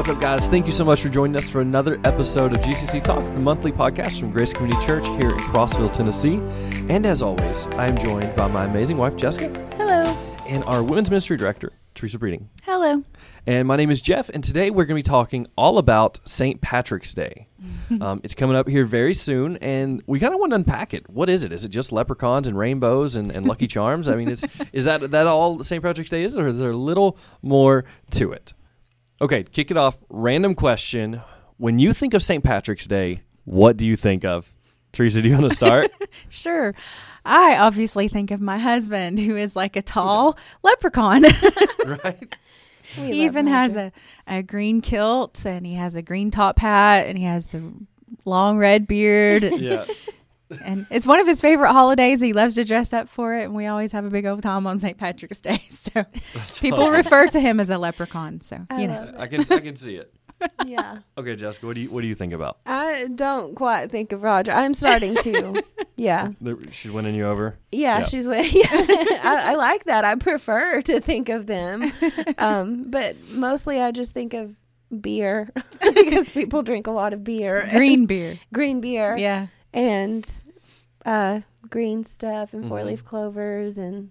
what's up, guys? Thank you so much for joining us for another episode of GCC Talk, the monthly podcast from Grace Community Church here in Crossville, Tennessee. And as always, I am joined by my amazing wife, Jessica, Hello. and our women's ministry director, Teresa Breeding. Hello. And my name is Jeff, and today we're going to be talking all about St. Patrick's Day. um, it's coming up here very soon, and we kind of want to unpack it. What is it? Is it just leprechauns and rainbows and, and Lucky Charms? I mean, is, is that that all St. Patrick's Day is, or is there a little more to it? Okay, kick it off. Random question. When you think of St. Patrick's Day, what do you think of? Teresa, do you want to start? Sure. I obviously think of my husband, who is like a tall leprechaun. right? he even has a, a green kilt and he has a green top hat and he has the long red beard. Yeah. And it's one of his favorite holidays. He loves to dress up for it. And we always have a big old time on St. Patrick's Day. So people awesome. refer to him as a leprechaun. So, I you love know. I can I can see it. Yeah. Okay, Jessica, what do you what do you think about? I don't quite think of Roger. I'm starting to. Yeah. She's winning you over. Yeah, Yeah. she's with. Yeah. I, I like that. I prefer to think of them. Um, but mostly I just think of beer because people drink a lot of beer. Green beer. green beer. Yeah. And uh, green stuff and four Mhm. leaf clovers and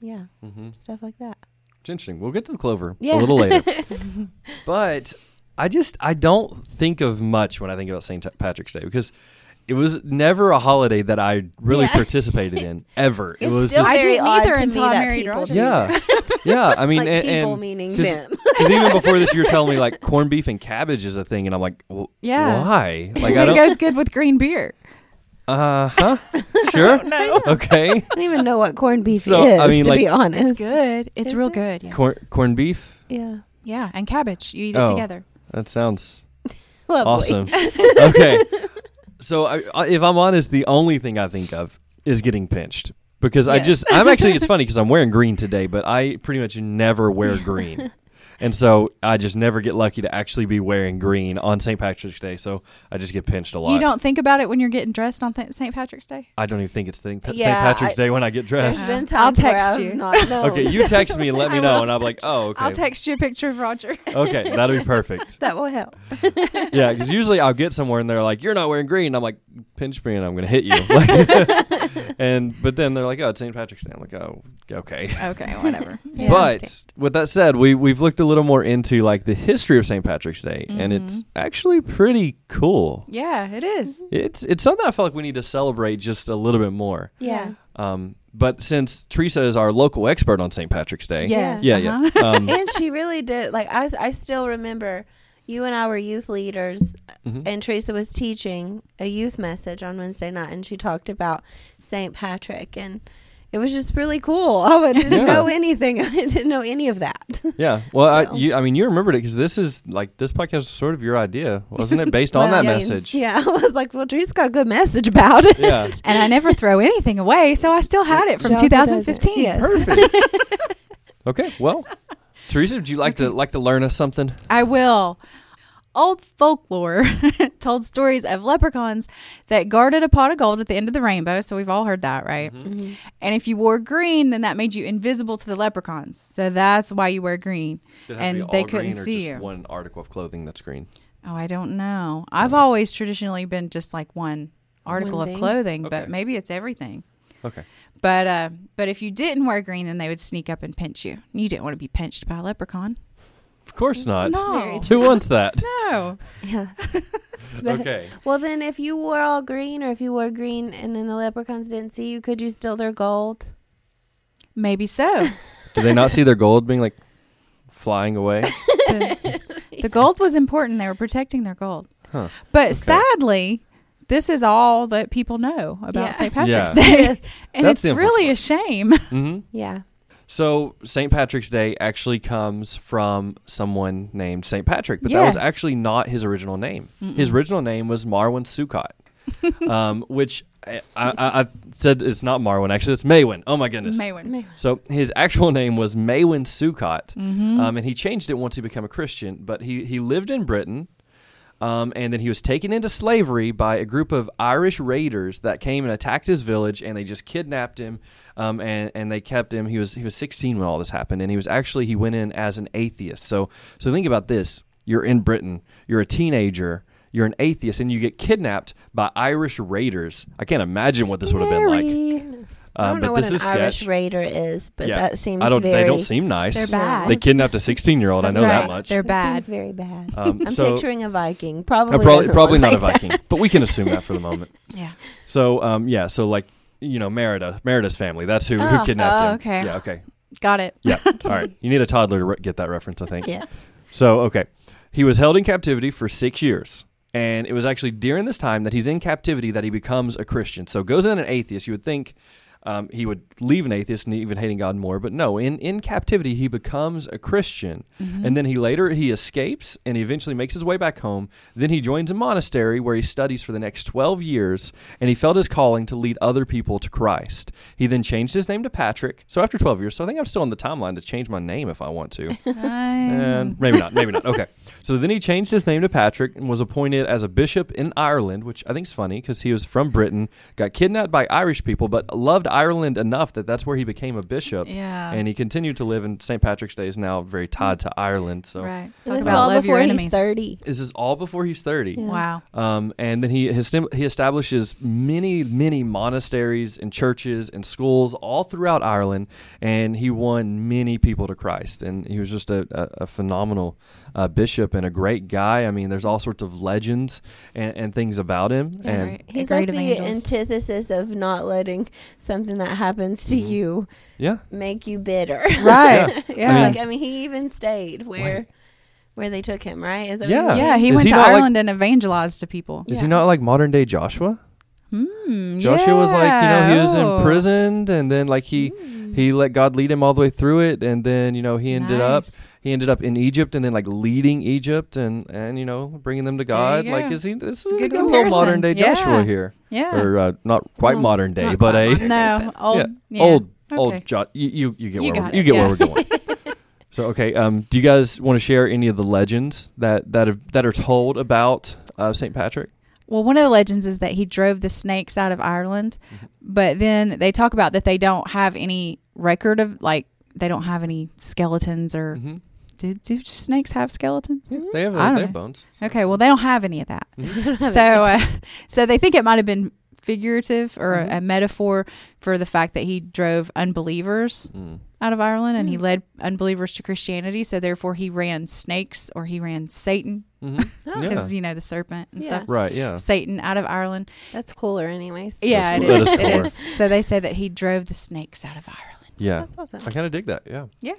yeah, Mm-hmm. stuff like that. It's interesting. We'll get to the clover Yeah. a little later. but I just I don't think of much when I think about St. Patrick's Day because it was never a holiday that I really Yeah. participated in ever. it was still just I very didn't odd either to until me I that married people Roger. yeah, yeah. I mean, like and, people and meaning 'cause- them. 'cause even before this, you were telling me like corned beef and cabbage is a thing, and I'm like, well, Yeah. why? Like Like I it don't. goes good with green beer. Uh huh. Sure. No. Okay. I don't even know what corned beef So, is, I mean, to like- be honest. It's good. It's Is real it? good. Yeah. Corn corned beef. Yeah. Yeah. And cabbage. You eat it Oh. together. That sounds Awesome. okay. So I, I, if I'm honest, the only thing I think of is getting pinched because I just I'm actually it's funny because I'm wearing green today, but I pretty much never wear green. And so I just never get lucky to actually be wearing green on St. Patrick's Day. So I just get pinched a lot. You don't think about it when you're getting dressed on th- St. Patrick's Day? I don't even think it's thing, St. Patrick's I- Day when I get dressed. been I'll times where text I've you. Not known. Okay, you text me and let me know, and I'm like, oh, okay, I'll text you a picture of Roger. okay, that'll be perfect. that will help. Yeah, because usually I'll get somewhere and they're like, "You're not wearing green." I'm like, "Pinch me and I'm gonna hit you." Like- and but then they're like, "Oh, it's St. Patrick's Day." I'm like, "Oh, okay." okay, whatever. Yeah. but with that said, we we've looked a little more into like the history of St. Patrick's Day, and it's actually pretty cool. yeah, it is. It's it's something I feel like we need to celebrate just a little bit more. Yeah. Um, but since Teresa is our local expert on St. Patrick's Day, Yes. yeah, uh-huh. yeah, um, and she really did. Like I, I still remember you and I were youth leaders, mhm. and Teresa was teaching a youth message on Wednesday night, and she talked about Saint Patrick, and it was just really cool. I didn't Yeah. know anything. I didn't know any of that. Yeah. Well, So- I, you, I mean, you remembered it because this is like this podcast was sort of your idea, wasn't it? Based on that I mean, message. Yeah, I was like, well, Teresa's got a good message about it. Yeah. and I never throw anything away, so I still had it from She also 2015. Yes. Perfect. okay. Well, Teresa, would you like to like to learn us something? I will. Old folklore told stories of leprechauns that guarded a pot of gold at the end of the rainbow. So we've all heard that, right? Mhm. And if you wore green, then that made you invisible to the leprechauns. So that's why you wear green. Did it have to And they green couldn't or see just you. One article of clothing that's green. Oh, I don't know. I've always traditionally been just like one article One of clothing, Okay. but maybe it's everything. Okay. But uh, but if you didn't wear green, then they would sneak up and pinch you. You didn't want to be pinched by a leprechaun. Of course not. No. Who wants that? No. Yeah. Okay. Well, then, if you wore all green, or if you wore green and then the leprechauns didn't see you, could you steal their gold? Maybe so. Do they not see their gold being like flying away? the, the gold was important. They were protecting their gold. Huh. But sadly, this is all that people know about Yeah. St. Patrick's Yeah. Day. Yes. And That's it's really a shame. hmm Yeah. So St. Patrick's Day actually comes from someone named St. Patrick, but that was actually not his original name. His original name was Marwin Succat, um, which I, I, I said it's not Marwin. Actually, it's Maywin. Oh my goodness. Maywin. So his actual name was Maywin Succat, Mm-hmm. um, and he changed it once he became a Christian. But he he lived in Britain, um, and then he was taken into slavery by a group of Irish raiders that came and attacked his village, and they just kidnapped him, um, and and they kept him. He was he was 16 when all this happened, and he was actually he went in as an atheist. So so think about this. you're in Britain, you're a teenager, you're an atheist, and you get kidnapped by Irish raiders. I can't imagine what this would have been like. Goodness. I don't know but what an is Irish raider is, but Yeah. that seems I don't. very. They don't seem nice. They're bad. They kidnapped a 16 year old. I know right. that much. They're that bad. seems very bad. Um, I'm so picturing a Viking. uh, Probably, probably doesn't look not like a Viking, but we can assume that for the moment. Yeah. So um, yeah, so like you know Merida, Merida's family. That's who, Oh. who kidnapped Oh, him. okay. Yeah. Okay. Got it. Yeah. All right. You need a toddler to re- get that reference, I think. that. Yes. So, okay. He was held in captivity for six years. And it was actually during this time that he's in captivity that he becomes a Christian. So, goes in an atheist. You would think um, he would leave an atheist and even hating God more. But no, in, in captivity, he becomes a Christian. Mm-hmm. And then he later, he escapes and he eventually makes his way back home. Then he joins a monastery where he studies for the next 12 years. And he felt his calling to lead other people to Christ. He then changed his name to Patrick. So, after 12 years, so I think I'm still on the timeline to change my name if I want to. And maybe not. Maybe not. Okay. So then he changed his name to Patrick and was appointed as a bishop in Ireland, which I think is funny because he was from Britain, got kidnapped by Irish people, but loved Ireland enough that that's where he became a bishop. Yeah. And he continued to live in St. Patrick's Day is now very tied to Ireland. So right. Talk this is all love before he's enemies. 30. this is all before he's 30. Wow. Um, and then he his, he establishes many many monasteries and churches and schools all throughout Ireland, and he won many people to Christ. And he was just a, a, a phenomenal uh, bishop and a great guy. I mean, there's all sorts of legends and, and things about him. Yeah, and right. He's like the evangelist. antithesis of not letting something that happens to Mm-hmm. you yeah, make you bitter. Right. Yeah. Yeah. I mean- like I mean, he even stayed where Wait. where they took him. Right? Is that Yeah. What yeah, he Is went he to not like- Ireland and evangelized to people. is Yeah. he not like modern day Joshua? Hmm, Joshua was like, you know, he was. Oh. imprisoned, and then like he he let God lead him all the way through it, and then you know he ended up he ended up in Egypt and then like leading Egypt and and you know bringing them to God. you Like is he this a is good a little modern day Joshua here, Yeah. or uh, not quite Well, modern day, but a no, old. yeah, yeah. old Okay. old jo- you, you you get You where we're, you get yeah. where we're going. so okay, um, do you guys want to share any of the legends that that have, that are told about uh, Saint Patrick? Well, one of the legends is that he drove the snakes out of Ireland, Mm-hmm. but then they talk about that they don't have any record of like they don't have any skeletons or Mhm. do, do snakes have skeletons? Yeah, they have, I don't they have know. bones. Okay, well they don't have any of that. Mm-hmm. so, uh, so they think it might have been figurative or Mm-hmm. a, a metaphor for the fact that he drove unbelievers Mm. out of Ireland and he Mm. led unbelievers to Christianity. So therefore, he ran snakes or he ran Satan Mhm. Oh, Yeah. because you know the serpent and Yeah. stuff. Right. Yeah. Satan out of Ireland. That's cooler, anyways. Yeah, it cool. That is. is cooler. is. So they say that he drove the snakes out of Ireland. Yeah. That's awesome. I kind of dig that. Yeah. Yeah.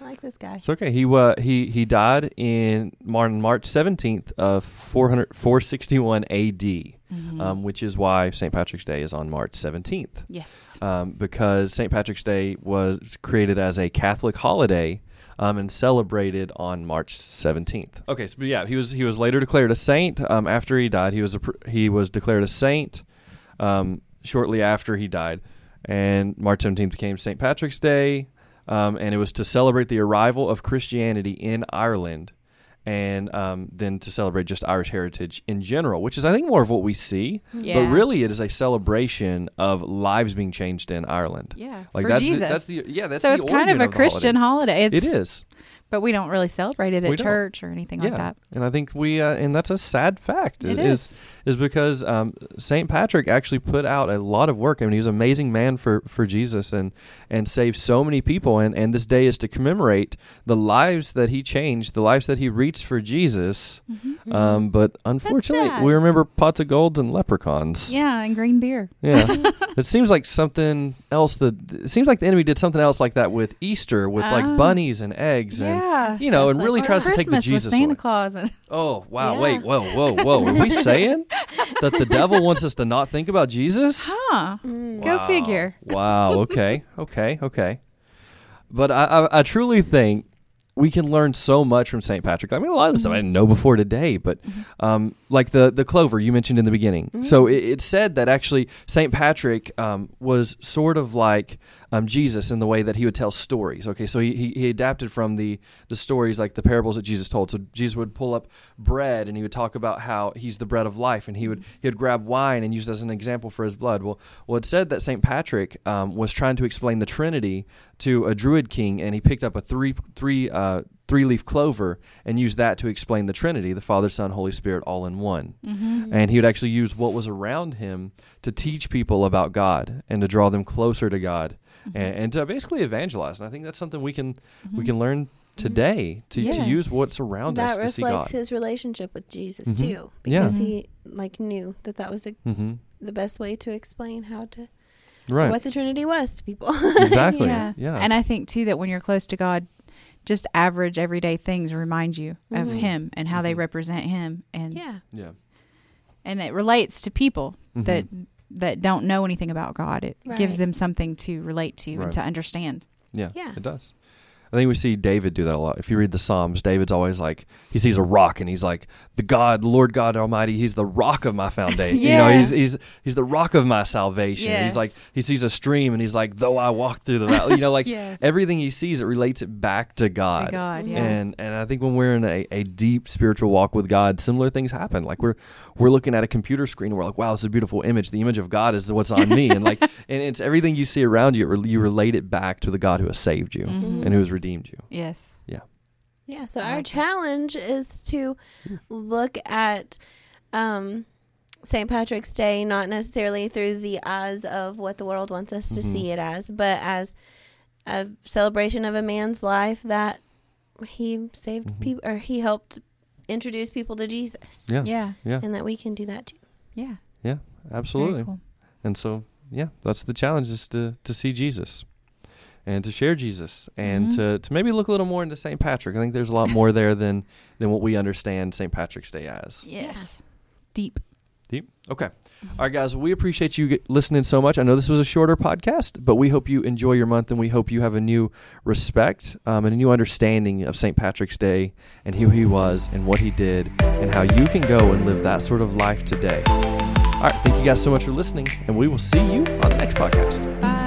I like this guy. It's okay. He uh, he he died in Mar- March seventeenth of 400, 461 A.D., Mm-hmm. um, which is why St. Patrick's Day is on March seventeenth. Yes. Um, because St. Patrick's Day was created as a Catholic holiday um, and celebrated on March seventeenth. Okay, so yeah, he was he was later declared a saint. Um, after he died, he was a, he was declared a saint um, shortly after he died, and March seventeenth became St. Patrick's Day, um, and it was to celebrate the arrival of Christianity in Ireland. And um, then to celebrate just Irish heritage in general, which is I think more of what we see, Yeah. but really it is a celebration of lives being changed in Ireland. Yeah. Like for that's Jesus. The, that's the yeah. That's so it's kind of a the Christian holiday. holiday. It's, It is. But we don't really celebrate it at church or anything yeah, like that. and I think we uh, and that's a sad fact. It is is because um, Saint Patrick actually put out a lot of work. I mean, he was an amazing man for, for Jesus and and saved so many people. And and this day is to commemorate the lives that he changed, the lives that he reached for Jesus. Mm-hmm. Um, but unfortunately, we remember pots of gold and leprechauns. Yeah, and green beer. Yeah. it seems like something else that it seems like the enemy did something else like that with Easter with Ah. like bunnies and eggs Yeah. and you know and Stuff really tries that. to take the Jesus Santa away. Claus and Oh, wow. Yeah. Wait, whoa, whoa, whoa. Are we saying that the devil wants us to not think about Jesus? huh. Mm. Go figure. Wow. Okay. Okay. Okay. But I, I, I truly think we can learn so much from St. Patrick. I mean, a lot of stuff I didn't know before today, but um, like the the clover you mentioned in the beginning. So it, it said that actually St. Patrick um, was sort of like um, Jesus in the way that he would tell stories. Okay, so he, he, he adapted from the the stories like the parables that Jesus told. So Jesus would pull up bread and he would talk about how he's the bread of life, and he would he would grab wine and use it as an example for his blood. Well, well, it said that St. Patrick um, was trying to explain the Trinity to a Druid king, and he picked up a three three uh, three leaf clover and use that to explain the Trinity, the Father, Son, Holy Spirit, all in one. Mm-hmm. And he would actually use what was around him to teach people about God and to draw them closer to God Mm-hmm. and, and to basically evangelize. And I think that's something we can we can learn today to, to use what's around us that to see God. reflects his relationship with Jesus Mhm. too, Yeah. because he like knew that that was a, the best way to explain how to Right. what the Trinity was to people. exactly. Yeah. Yeah. And I think too that when you're close to God, just average everyday things remind you of Mhm. Him and how they Mhm. represent Him, and yeah, yeah. and it relates to people Mhm. that that don't know anything about God. It gives them something to relate to Right. and to understand. Yeah, Yeah. it does. I think we see David do that a lot. If you read the Psalms, David's always like he sees a rock and he's like, "The God, Lord God Almighty, He's the rock of my foundation." You know, he's he's he's the rock of my salvation. He's like he sees a stream and he's like, "Though I walk through the valley," you know, like Yes. everything he sees, it relates it back to God. To God, yeah. And and I think when we're in a, a deep spiritual walk with God, similar things happen. Like we're we're looking at a computer screen and we're like, wow, this is a beautiful image. The image of God is what's on me, and like and it's everything you see around you. You relate it back to the God who has saved you Mhm. and who has redeemed you. Yes. yeah. Yeah. So our challenge is to look at um, St. Patrick's Day not necessarily through the eyes of what the world wants us to Mhm. see it as, but as a celebration of a man's life that he saved Mhm. people or he helped introduce people to Jesus, Yeah, Yeah. yeah, and that we can do that too. Yeah. yeah, absolutely. Very cool. And so, yeah, that's the challenge is to to see Jesus and to share Jesus and Mhm. to, to maybe look a little more into St. Patrick. I think there's a lot more there than than what we understand St. Patrick's Day as. Yes. Deep. Deep. Okay. All right, guys. We appreciate you listening so much. I know this was a shorter podcast, but we hope you enjoy your month and we hope you have a new respect um, and a new understanding of St. Patrick's Day and who he was and what he did and how you can go and live that sort of life today. All right. Thank you guys so much for listening, and we will see you on the next podcast. Bye.